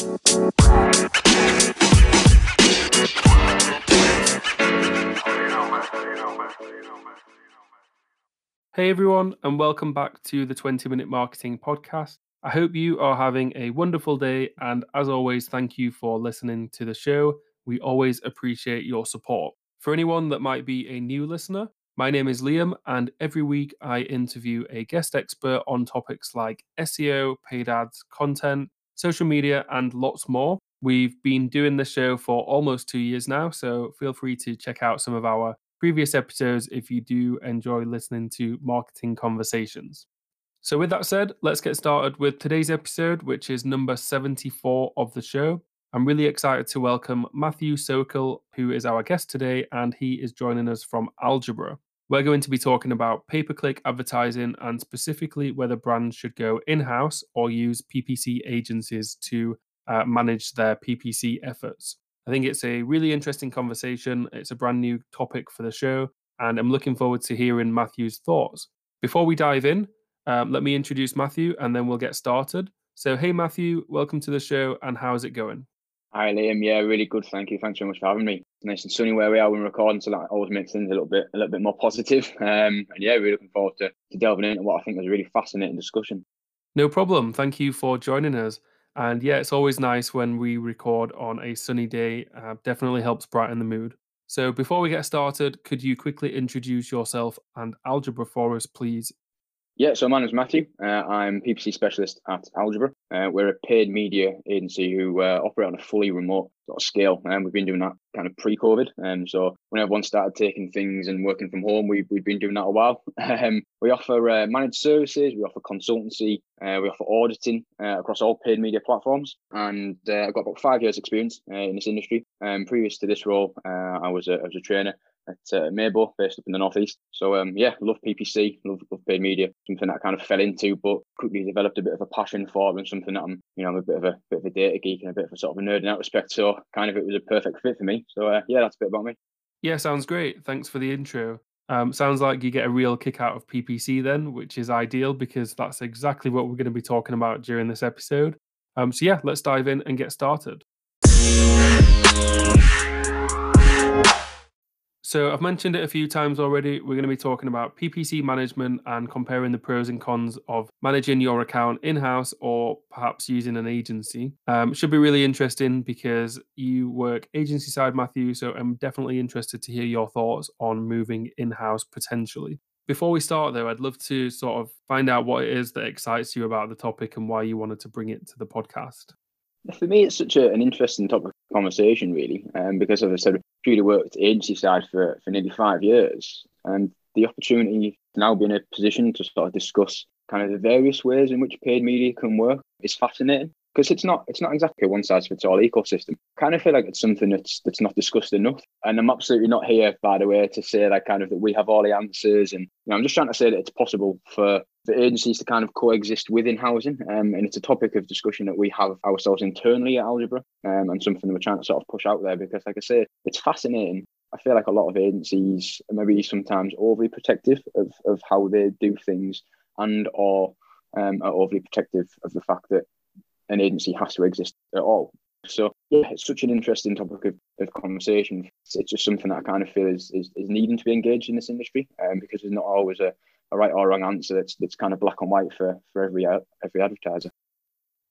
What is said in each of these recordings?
Hey everyone, and welcome back to the 20 Minute Marketing Podcast. I hope you are having a wonderful day, and as always, thank you for listening to the show. We always appreciate your support. For anyone that might be a new listener, my name is Liam, and every week I interview a guest expert on topics like SEO, paid ads, content, social media, and lots more. We've been doing this show for almost two years now, so feel free to check out some of our previous episodes if you do enjoy listening to marketing conversations. So, with that said, let's get started with today's episode, which is number 74 of the show. I'm really excited to welcome Matthew Sokol, who is our guest today, and he is joining us from Algebra. We're going to be talking about pay per click advertising and specifically whether brands should go in house or use PPC agencies to uh, manage their PPC efforts. I think it's a really interesting conversation. It's a brand new topic for the show, and I'm looking forward to hearing Matthew's thoughts. Before we dive in, um, let me introduce Matthew and then we'll get started. So, hey, Matthew, welcome to the show, and how's it going? Hi, Liam. Yeah, really good. Thank you. Thanks very much for having me. It's nice and sunny where we are when recording, so that always makes things a little bit a little bit more positive. Um, and yeah, really looking forward to, to delving into what I think was a really fascinating discussion. No problem. Thank you for joining us. And yeah, it's always nice when we record on a sunny day. Uh, definitely helps brighten the mood. So before we get started, could you quickly introduce yourself and Algebra for us, please? Yeah, so my name is Matthew. Uh, I'm PPC specialist at Algebra. Uh, we're a paid media agency who uh, operate on a fully remote sort of scale, and we've been doing that kind of pre-COVID. Um, so when everyone started taking things and working from home, we, we've been doing that a while. Um, we offer uh, managed services, we offer consultancy, uh, we offer auditing uh, across all paid media platforms, and I've got about five years' experience in this industry. Um, previous to this role, I was a, I was a trainer at uh, Maybo, based up in the northeast. So um, yeah, love PPC, love, love paid media, something that I kind of fell into, but quickly developed a bit of a passion for, and something that I'm, you know, I'm a bit of a bit of a data geek and a bit of a sort of a nerd in that respect. So kind of it was a perfect fit for me. So uh, yeah, that's a bit about me. Yeah, sounds great. Thanks for the intro. Um, sounds like you get a real kick out of PPC then, which is ideal because that's exactly what we're going to be talking about during this episode. Um, so yeah, let's dive in and get started. So I've mentioned it a few times already. We're going to be talking about PPC management and comparing the pros and cons of managing your account in-house or perhaps using an agency. Um, should be really interesting because you work agency side, Matthew. So I'm definitely interested to hear your thoughts on moving in-house potentially. Before we start, though, I'd love to sort of find out what it is that excites you about the topic and why you wanted to bring it to the podcast. For me, it's such a, an interesting topic of conversation, really, um, because as I said, purely worked agency side for, for nearly five years. And the opportunity to now be in a position to sort of discuss kind of the various ways in which paid media can work is fascinating because it's not it's not exactly a one size fits all ecosystem. I kind of feel like it's something that's that's not discussed enough. And I'm absolutely not here, by the way, to say that kind of that we have all the answers. And you know, I'm just trying to say that it's possible for the agencies to kind of coexist within housing. Um, and it's a topic of discussion that we have ourselves internally at Algebra, um, and something we're trying to sort of push out there because, like I say, it's fascinating. I feel like a lot of agencies maybe sometimes overly protective of, of how they do things and or um, are overly protective of the fact that an agency has to exist at all. So yeah, it's such an interesting topic of, of conversation. It's, it's just something that I kind of feel is, is, is needing to be engaged in this industry um, because there's not always a, a right or wrong answer that's that's kind of black and white for for every every advertiser.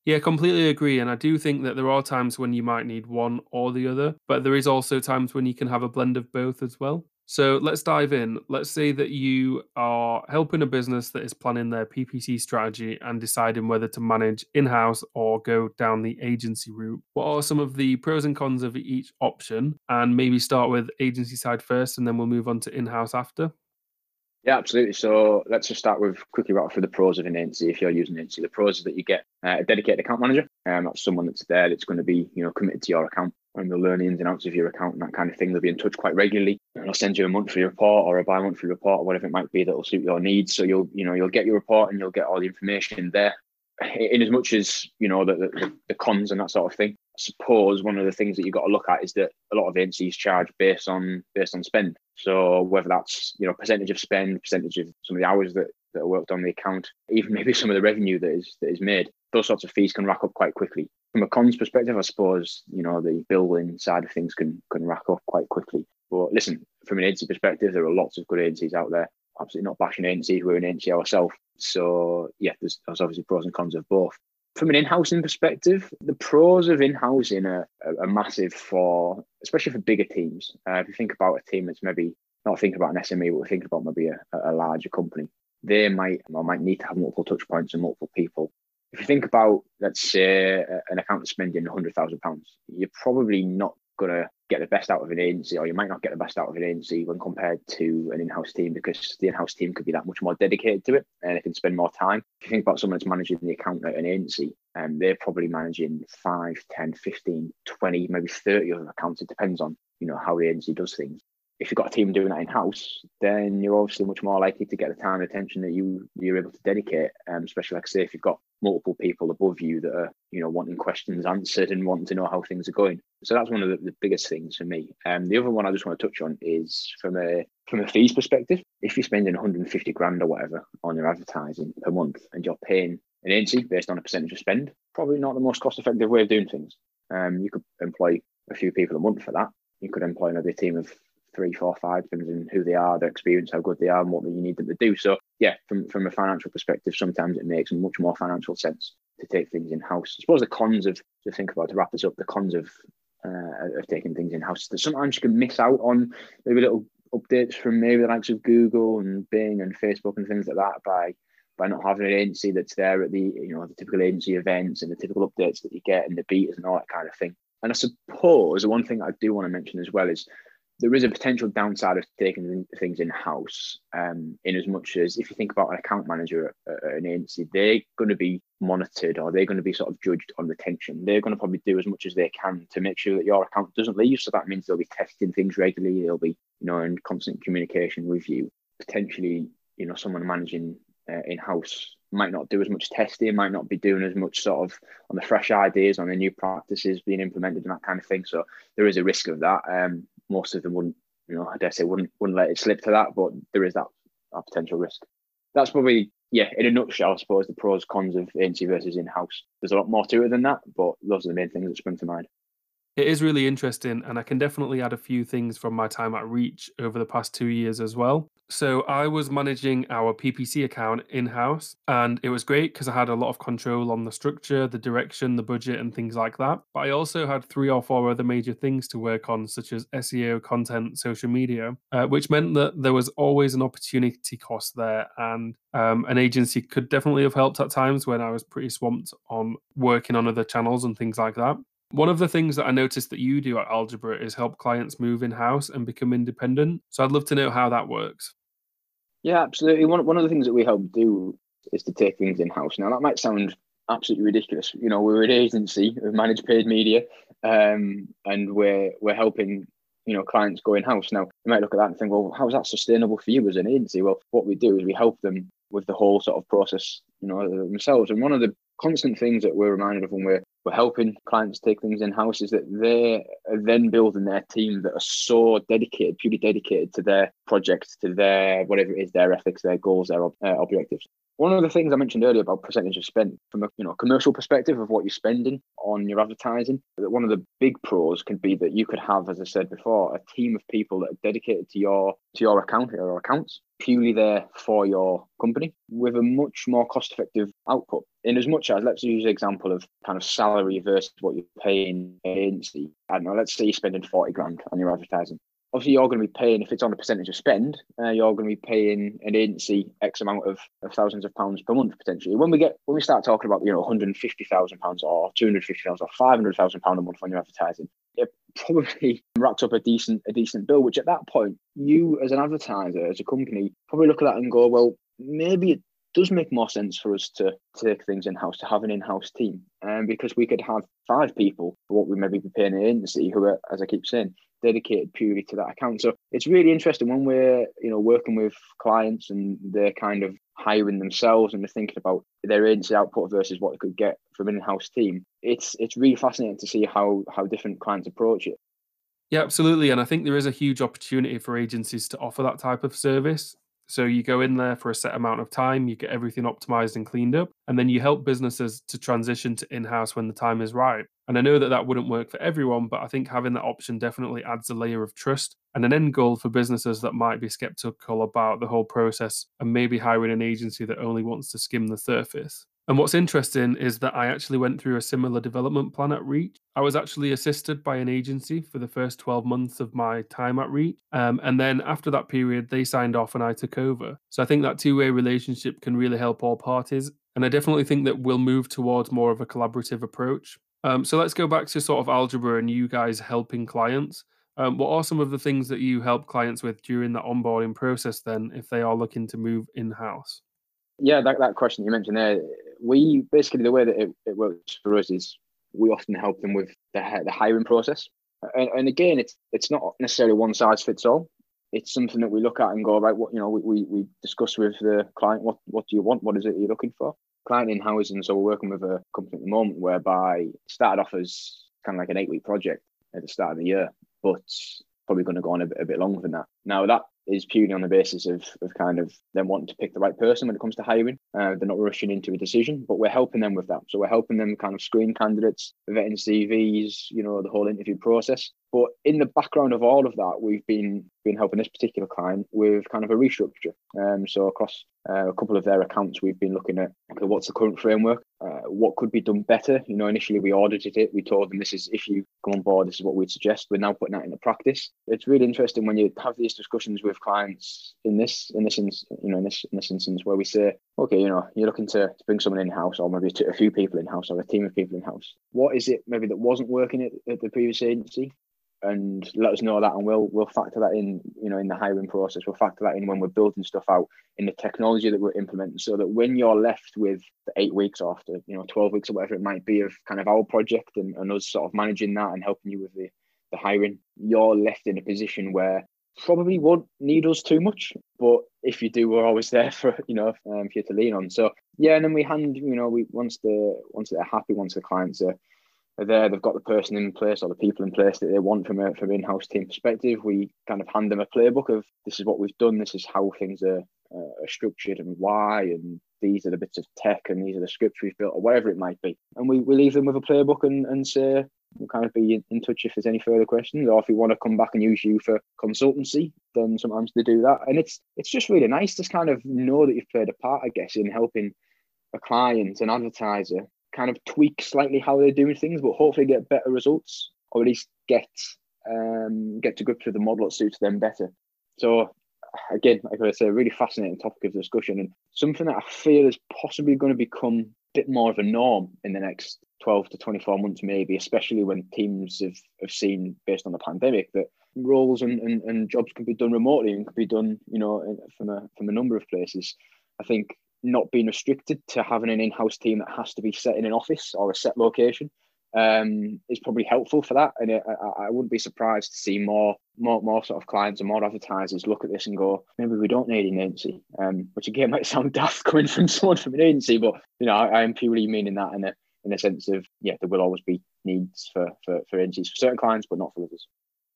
Yeah, completely agree. And I do think that there are times when you might need one or the other, but there is also times when you can have a blend of both as well. So let's dive in. Let's say that you are helping a business that is planning their PPC strategy and deciding whether to manage in house or go down the agency route. What are some of the pros and cons of each option? And maybe start with agency side first and then we'll move on to in house after. Yeah, absolutely. So let's just start with quickly rattle through the pros of an agency. If you're using an agency, the pros is that you get uh, a dedicated account manager. Um, that's someone that's there that's going to be, you know, committed to your account and the ins and outs of your account and that kind of thing. They'll be in touch quite regularly. And I'll send you a monthly report or a bi-monthly report or whatever it might be that will suit your needs. So you'll, you know, you'll get your report and you'll get all the information there. In as much as you know the, the, the cons and that sort of thing, I suppose one of the things that you've got to look at is that a lot of agencies charge based on based on spend. So whether that's you know percentage of spend, percentage of some of the hours that, that are worked on the account, even maybe some of the revenue that is that is made, those sorts of fees can rack up quite quickly. From a cons perspective, I suppose, you know, the building side of things can can rack up quite quickly. But listen, from an agency perspective, there are lots of good agencies out there. Absolutely not bashing agencies. We're an agency ourselves. So yeah, there's, there's obviously pros and cons of both. From an in-housing perspective, the pros of in-housing are, are, massive for, especially for bigger teams. Uh, if you think about a team that's maybe not thinking about an SME, but thinking about maybe a, a larger company, they might or might need to have multiple touch points and multiple people. If you think about, let's say, an account spending £100,000, you're probably not going to get the best out of an agency, or you might not get the best out of an agency when compared to an in-house team because the in-house team could be that much more dedicated to it and they can spend more time. If you think about someone that's managing the account at an agency, and um, they're probably managing 5, 10, 15, 20, maybe 30 other accounts. It depends on, you know, how the agency does things. If you've got a team doing that in-house, then you're obviously much more likely to get the time and attention that you you're able to dedicate. Um, especially like I say if you've got multiple people above you that are you know wanting questions answered and wanting to know how things are going. So that's one of the, the biggest things for me. Um the other one i just want to touch on is from a from a fees perspective. If you're spending 150 grand or whatever on your advertising per month and you're paying an agency based on a percentage of spend probably not the most cost effective way of doing things. Um you could employ a few people a month for that. You could employ maybe a team of three, four, five, depending on who they are, their experience, how good they are, and what you need them to do. So, yeah, from from a financial perspective, sometimes it makes much more financial sense to take things in house. I suppose the cons of to think about to wrap this up, the cons of uh, of taking things in house. that Sometimes you can miss out on maybe little updates from maybe the likes of Google and Bing and Facebook and things like that by by not having an agency that's there at the you know the typical agency events and the typical updates that you get and the betas and all that kind of thing. And I suppose the one thing I do want to mention as well is there is a potential downside of taking things in house. Um, in as much as if you think about an account manager at, at an agency, they're going to be monitored or they're going to be sort of judged on retention. They're going to probably do as much as they can to make sure that your account doesn't leave. So that means they'll be testing things regularly. They'll be, you know, in constant communication with you. Potentially, you know, someone managing uh, in house might not do as much testing, might not be doing as much sort of on the fresh ideas, on the new practices being implemented and that kind of thing. So there is a risk of that. Um, most of them wouldn't, you know, I dare say wouldn't wouldn't let it slip to that, but there is that, that potential risk. That's probably yeah, in a nutshell, I suppose the pros cons of agency versus in house. There's a lot more to it than that, but those are the main things that spring to mind. It is really interesting, and I can definitely add a few things from my time at Reach over the past two years as well. So, I was managing our PPC account in house, and it was great because I had a lot of control on the structure, the direction, the budget, and things like that. But I also had three or four other major things to work on, such as SEO, content, social media, uh, which meant that there was always an opportunity cost there. And um, an agency could definitely have helped at times when I was pretty swamped on working on other channels and things like that. One of the things that I noticed that you do at Algebra is help clients move in house and become independent. So I'd love to know how that works. Yeah, absolutely. One, one of the things that we help do is to take things in house. Now, that might sound absolutely ridiculous. You know, we're an agency, we manage paid media, um, and we're we're helping you know clients go in house. Now, you might look at that and think, well, how is that sustainable for you as an agency? Well, what we do is we help them with the whole sort of process, you know, themselves. And one of the constant things that we're reminded of when we're we're helping clients take things in house is that they are then building their team that are so dedicated, purely dedicated to their projects, to their whatever it is, their ethics, their goals, their uh, objectives. One of the things I mentioned earlier about percentage of spend from a you know commercial perspective of what you're spending on your advertising, that one of the big pros can be that you could have, as I said before, a team of people that are dedicated to your to your account or accounts, purely there for your company with a much more cost effective output. In as much as let's use the example of kind of salary versus what you're paying agency. I don't know, let's say you're spending 40 grand on your advertising obviously you're going to be paying if it's on a percentage of spend uh, you're going to be paying an agency x amount of, of thousands of pounds per month potentially when we get when we start talking about you know 150,000 pounds or 250,000 or 500,000 pound a month on your advertising it probably wrapped up a decent a decent bill which at that point you as an advertiser as a company probably look at that and go well maybe it does make more sense for us to take things in house, to have an in house team. Um, because we could have five people for what we maybe be paying an agency who are, as I keep saying, dedicated purely to that account. So it's really interesting when we're, you know, working with clients and they're kind of hiring themselves and they're thinking about their agency output versus what they could get from an in-house team. It's it's really fascinating to see how how different clients approach it. Yeah, absolutely. And I think there is a huge opportunity for agencies to offer that type of service. So you go in there for a set amount of time, you get everything optimized and cleaned up, and then you help businesses to transition to in house when the time is right. And I know that that wouldn't work for everyone, but I think having that option definitely adds a layer of trust and an end goal for businesses that might be skeptical about the whole process and maybe hiring an agency that only wants to skim the surface. And what's interesting is that I actually went through a similar development plan at Reach. I was actually assisted by an agency for the first 12 months of my time at Reach. Um, and then after that period, they signed off and I took over. So I think that two way relationship can really help all parties. And I definitely think that we'll move towards more of a collaborative approach. Um, so let's go back to sort of algebra and you guys helping clients. Um, what are some of the things that you help clients with during the onboarding process then if they are looking to move in house? Yeah, that, that question you mentioned there, we basically the way that it, it works for us is we often help them with the, the hiring process. And, and again, it's it's not necessarily one size fits all. It's something that we look at and go right. What you know, we, we, discuss with the client. What what do you want? What is it you're looking for? Client in housing. So we're working with a company at the moment whereby started off as kind of like an eight week project at the start of the year, but probably going to go on a bit, a bit longer than that. Now that is purely on the basis of, of kind of them wanting to pick the right person when it comes to hiring. Uh, they're not rushing into a decision, but we're helping them with that. So we're helping them kind of screen candidates, vetting CVs, you know, the whole interview process. But in the background of all of that, we've been been helping this particular client with kind of a restructure. Um, so across uh, a couple of their accounts, we've been looking at okay, what's the current framework, uh, what could be done better. You know, initially we audited it, we told them this is if you come on board, this is what we'd suggest. We're now putting that into practice. It's really interesting when you have these discussions with clients in this in this you know in this in this instance where we say, okay, you know, you're looking to, to bring someone in house or maybe a few people in house or a team of people in house. What is it maybe that wasn't working at, at the previous agency? and let us know that and we'll we'll factor that in you know in the hiring process we'll factor that in when we're building stuff out in the technology that we're implementing so that when you're left with the eight weeks after you know 12 weeks or whatever it might be of kind of our project and, and us sort of managing that and helping you with the, the hiring you're left in a position where probably won't need us too much but if you do we're always there for you know um, for you to lean on so yeah and then we hand you know we once the once they're happy once the clients are are there, they've got the person in place or the people in place that they want from a from in-house team perspective. We kind of hand them a playbook of this is what we've done, this is how things are, uh, are structured and why, and these are the bits of tech and these are the scripts we've built or whatever it might be. And we, we leave them with a playbook and, and say, we'll kind of be in touch if there's any further questions or if we want to come back and use you for consultancy then sometimes they do that and it's it's just really nice to kind of know that you've played a part i guess in helping a client an advertiser kind of tweak slightly how they're doing things, but hopefully get better results or at least get um, get to grips with the model that suits them better. So again, like I say, a really fascinating topic of discussion and something that I feel is possibly going to become bit more of a norm in the next 12 to 24 months, maybe, especially when teams have, have seen based on the pandemic that roles and, and, and jobs can be done remotely and can be done, you know, from a from a number of places. I think not being restricted to having an in-house team that has to be set in an office or a set location um, is probably helpful for that. And it, I, I, wouldn't be surprised to see more, more, more sort of clients and more advertisers look at this and go, maybe we don't need an agency. Um, which again might sound daft coming from someone from an agency, but you know, I, I am purely meaning that in a in a sense of yeah, there will always be needs for for, for agencies for certain clients, but not for others.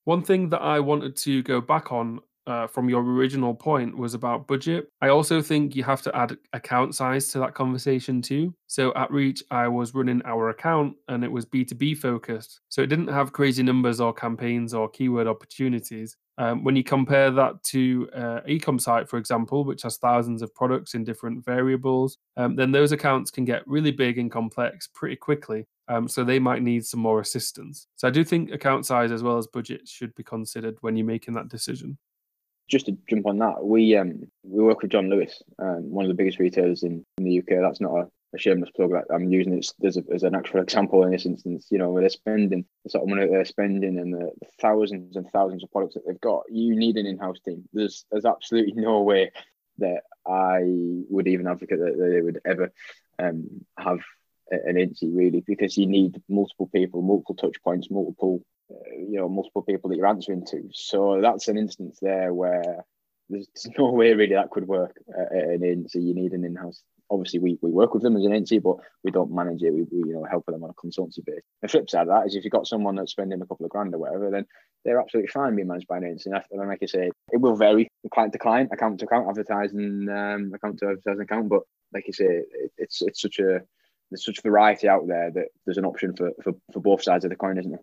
One thing that I wanted to go back on uh, from your original point was about budget. I also think you have to add account size to that conversation too. So at Reach, I was running our account and it was B2B focused. So it didn't have crazy numbers or campaigns or keyword opportunities. Um, when you compare that to uh, ecom site, for example, which has thousands of products in different variables, um, then those accounts can get really big and complex pretty quickly. Um, so they might need some more assistance. So I do think account size as well as budget should be considered when you're making that decision just to jump on that, we um we work with John Lewis, um, one of the biggest retailers in, in the UK. That's not a, a shameless plug. I'm using it as, a, as an actual example in this instance. You know, where they're spending the sort of money they're spending and the, the thousands and thousands of products that they've got. You need an in-house team. There's there's absolutely no way that I would even advocate that they would ever um, have an agency really because you need multiple people, multiple touch points, multiple you know multiple people that you're answering to. So that's an instance there where there's no way really that could work at an agency. You need an in-house obviously we, we work with them as an entity, but we don't manage it. We, we you know help them on a consultancy base. The flip side of that is if you've got someone that's spending a couple of grand or whatever, then they're absolutely fine being managed by an entity. And like I say, it will vary client to client, account to account, advertising um, account to advertising account. But like you say, it, it's it's such a there's such variety out there that there's an option for, for, for both sides of the coin, isn't there?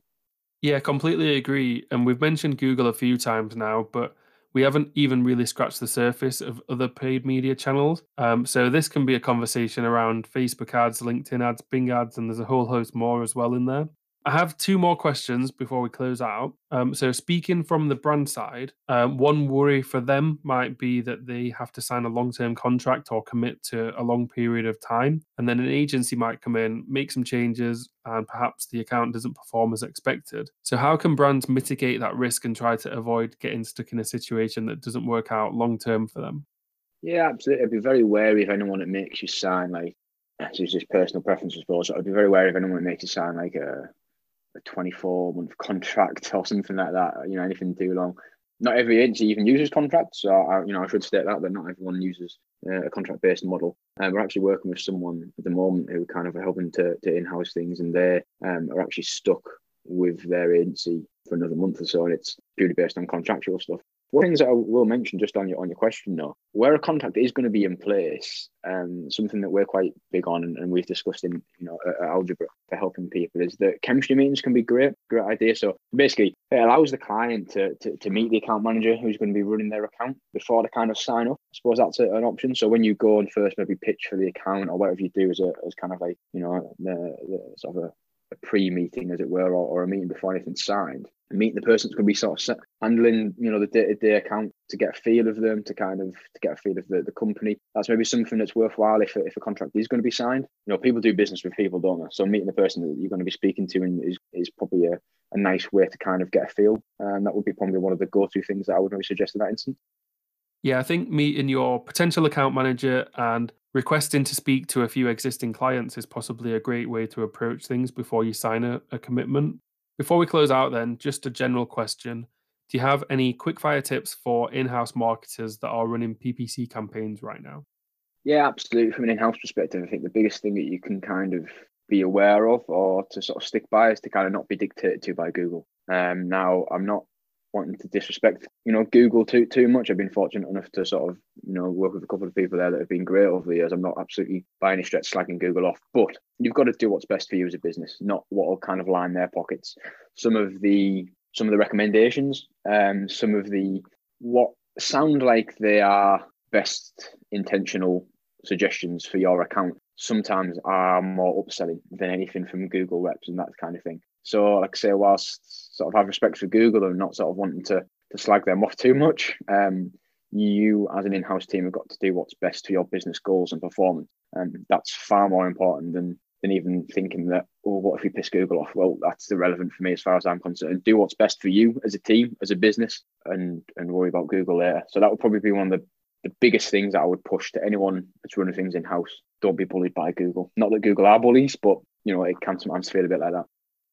Yeah, completely agree. And we've mentioned Google a few times now, but we haven't even really scratched the surface of other paid media channels. Um, so this can be a conversation around Facebook ads, LinkedIn ads, Bing ads, and there's a whole host more as well in there. I have two more questions before we close out. Um, so, speaking from the brand side, um, one worry for them might be that they have to sign a long term contract or commit to a long period of time. And then an agency might come in, make some changes, and perhaps the account doesn't perform as expected. So, how can brands mitigate that risk and try to avoid getting stuck in a situation that doesn't work out long term for them? Yeah, absolutely. I'd be very wary of anyone that makes you sign like, this is just personal preference, I suppose. I'd be very wary of anyone that makes you sign like a a 24 month contract or something like that. You know, anything too long. Not every agency even uses contracts. So, I, you know, I should state that, but not everyone uses uh, a contract based model. And uh, we're actually working with someone at the moment who kind of are helping to, to in house things, and they um, are actually stuck with their agency for another month or so, and it's purely based on contractual stuff. One things that I will mention just on your on your question though, where a contract is going to be in place, um, something that we're quite big on and, and we've discussed in you know algebra for helping people is that chemistry meetings can be great, great idea. So basically, it allows the client to, to, to meet the account manager who's going to be running their account before they kind of sign up. I suppose that's a, an option. So when you go and first maybe pitch for the account or whatever you do as a as kind of like you know the, the sort of a a pre-meeting, as it were, or, or a meeting before anything's signed. And meeting the person that's going to be sort of handling, you know, the day-to-day account to get a feel of them, to kind of to get a feel of the, the company. That's maybe something that's worthwhile if, if a contract is going to be signed. You know, people do business with people, don't they? So meeting the person that you're going to be speaking to and is, is probably a, a nice way to kind of get a feel. And that would be probably one of the go-to things that I would maybe suggest in that instance. Yeah, I think meeting your potential account manager and requesting to speak to a few existing clients is possibly a great way to approach things before you sign a, a commitment. Before we close out, then, just a general question Do you have any quickfire tips for in house marketers that are running PPC campaigns right now? Yeah, absolutely. From an in house perspective, I think the biggest thing that you can kind of be aware of or to sort of stick by is to kind of not be dictated to by Google. Um, now, I'm not wanting to disrespect, you know, Google too too much. I've been fortunate enough to sort of, you know, work with a couple of people there that have been great over the years. I'm not absolutely by any stretch slagging Google off, but you've got to do what's best for you as a business, not what will kind of line their pockets. Some of the some of the recommendations, um, some of the what sound like they are best intentional suggestions for your account sometimes are more upselling than anything from Google reps and that kind of thing. So, like I say, whilst sort of have respect for Google and not sort of wanting to to slag them off too much, um, you as an in-house team have got to do what's best for your business goals and performance, and that's far more important than than even thinking that, oh, what if we piss Google off? Well, that's irrelevant for me as far as I'm concerned. Do what's best for you as a team, as a business, and and worry about Google later. So that would probably be one of the the biggest things that I would push to anyone that's running things in house. Don't be bullied by Google. Not that Google are bullies, but you know it can sometimes feel a bit like that.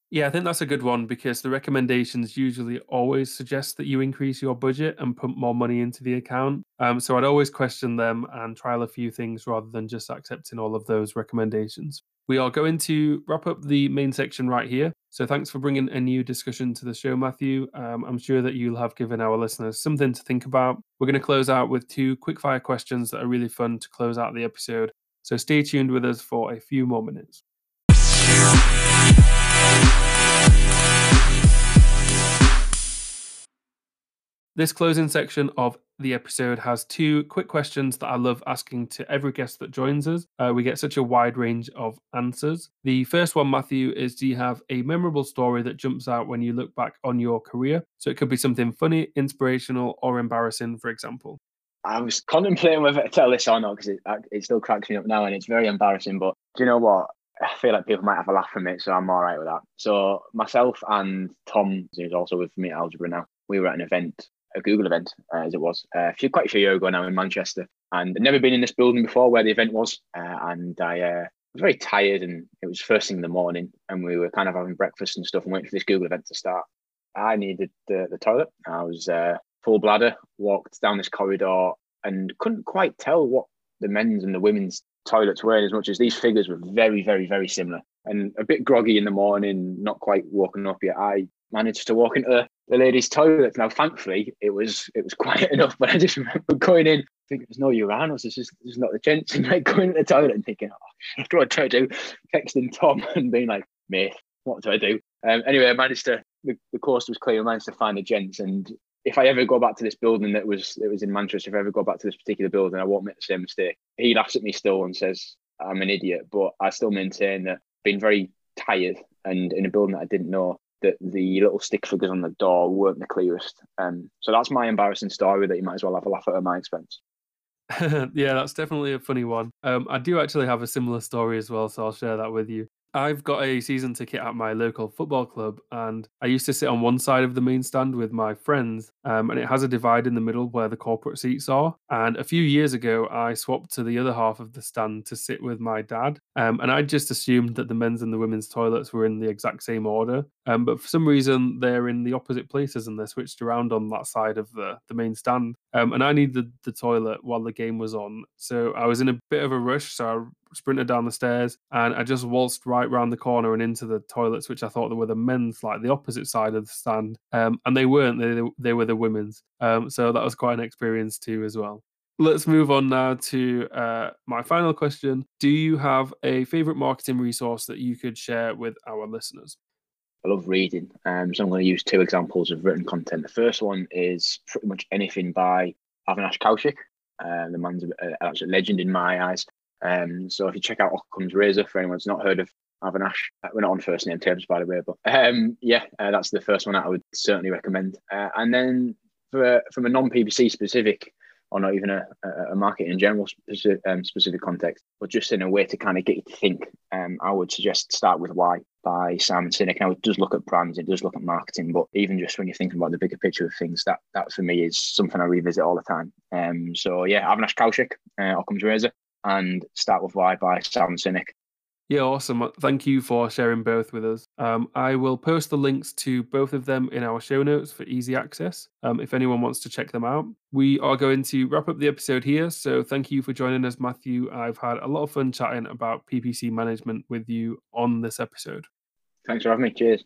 Yeah, I think that's a good one because the recommendations usually always suggest that you increase your budget and put more money into the account. Um, so I'd always question them and trial a few things rather than just accepting all of those recommendations. We are going to wrap up the main section right here. So thanks for bringing a new discussion to the show, Matthew. Um, I'm sure that you'll have given our listeners something to think about. We're going to close out with two quickfire questions that are really fun to close out the episode. So stay tuned with us for a few more minutes. This closing section of the episode has two quick questions that I love asking to every guest that joins us. Uh, we get such a wide range of answers. The first one, Matthew, is Do you have a memorable story that jumps out when you look back on your career? So it could be something funny, inspirational, or embarrassing, for example. I was contemplating whether to tell this or not because it, it still cracks me up now and it's very embarrassing. But do you know what? I feel like people might have a laugh from it, so I'm all right with that. So myself and Tom, who's also with me at Algebra now, we were at an event a Google event, uh, as it was, uh, a few, quite a few years ago now in Manchester. And I'd never been in this building before where the event was. Uh, and I uh, was very tired and it was first thing in the morning and we were kind of having breakfast and stuff and waiting for this Google event to start. I needed the, the toilet. I was uh, full bladder, walked down this corridor and couldn't quite tell what the men's and the women's toilets were, in as much as these figures were very, very, very similar. And a bit groggy in the morning, not quite woken up yet. I managed to walk into the ladies' toilet. Now, thankfully, it was it was quiet enough, but I just remember going in, thinking there's no urinals, is this is not the chance, and like going to the toilet and thinking, oh, what do I do? Texting Tom and being like, mate, what do I do? Um, anyway, I managed to the, the course was clear. I managed to find the gents, and if I ever go back to this building that was that was in Manchester, if I ever go back to this particular building, I won't make the same mistake. He laughs at me still and says I'm an idiot, but I still maintain that being very tired and in a building that I didn't know that the little stick figures on the door weren't the clearest. Um, so that's my embarrassing story that you might as well have a laugh at at my expense. yeah, that's definitely a funny one. Um, I do actually have a similar story as well, so I'll share that with you. I've got a season ticket at my local football club, and I used to sit on one side of the main stand with my friends, um, and it has a divide in the middle where the corporate seats are. And a few years ago, I swapped to the other half of the stand to sit with my dad, um, and I just assumed that the men's and the women's toilets were in the exact same order. Um, but for some reason, they're in the opposite places, and they're switched around on that side of the the main stand. Um, and I needed the toilet while the game was on, so I was in a bit of a rush. So I sprinted down the stairs and I just waltzed right round the corner and into the toilets, which I thought were the men's, like the opposite side of the stand. Um, and they weren't, they, they were the women's. Um, so that was quite an experience too, as well. Let's move on now to uh, my final question. Do you have a favorite marketing resource that you could share with our listeners? I love reading, um, so I'm going to use two examples of written content. The first one is pretty much anything by Avinash Kaushik. Uh, the man's a, a legend in my eyes. Um, so if you check out Occam's Razor, for anyone who's not heard of Avinash, uh, we're not on first name terms, by the way, but um, yeah, uh, that's the first one that I would certainly recommend. Uh, and then for, from a non PPC specific, or not even a, a market in general specific, um, specific context, but just in a way to kind of get you to think, um, I would suggest start with Why by Simon Sinek. Now it does look at brands, it does look at marketing, but even just when you're thinking about the bigger picture of things, that that for me is something I revisit all the time. Um, so yeah, Avinash Kaushik, uh, Occam's Razor, and Start With Why by Simon Sinek. Yeah, awesome. Uh, thank you for sharing both with us. Um, I will post the links to both of them in our show notes for easy access um, if anyone wants to check them out. We are going to wrap up the episode here. So thank you for joining us, Matthew. I've had a lot of fun chatting about PPC management with you on this episode. Thanks for having me. Cheers.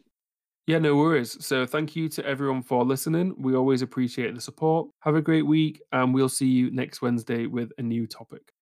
Yeah, no worries. So thank you to everyone for listening. We always appreciate the support. Have a great week, and we'll see you next Wednesday with a new topic.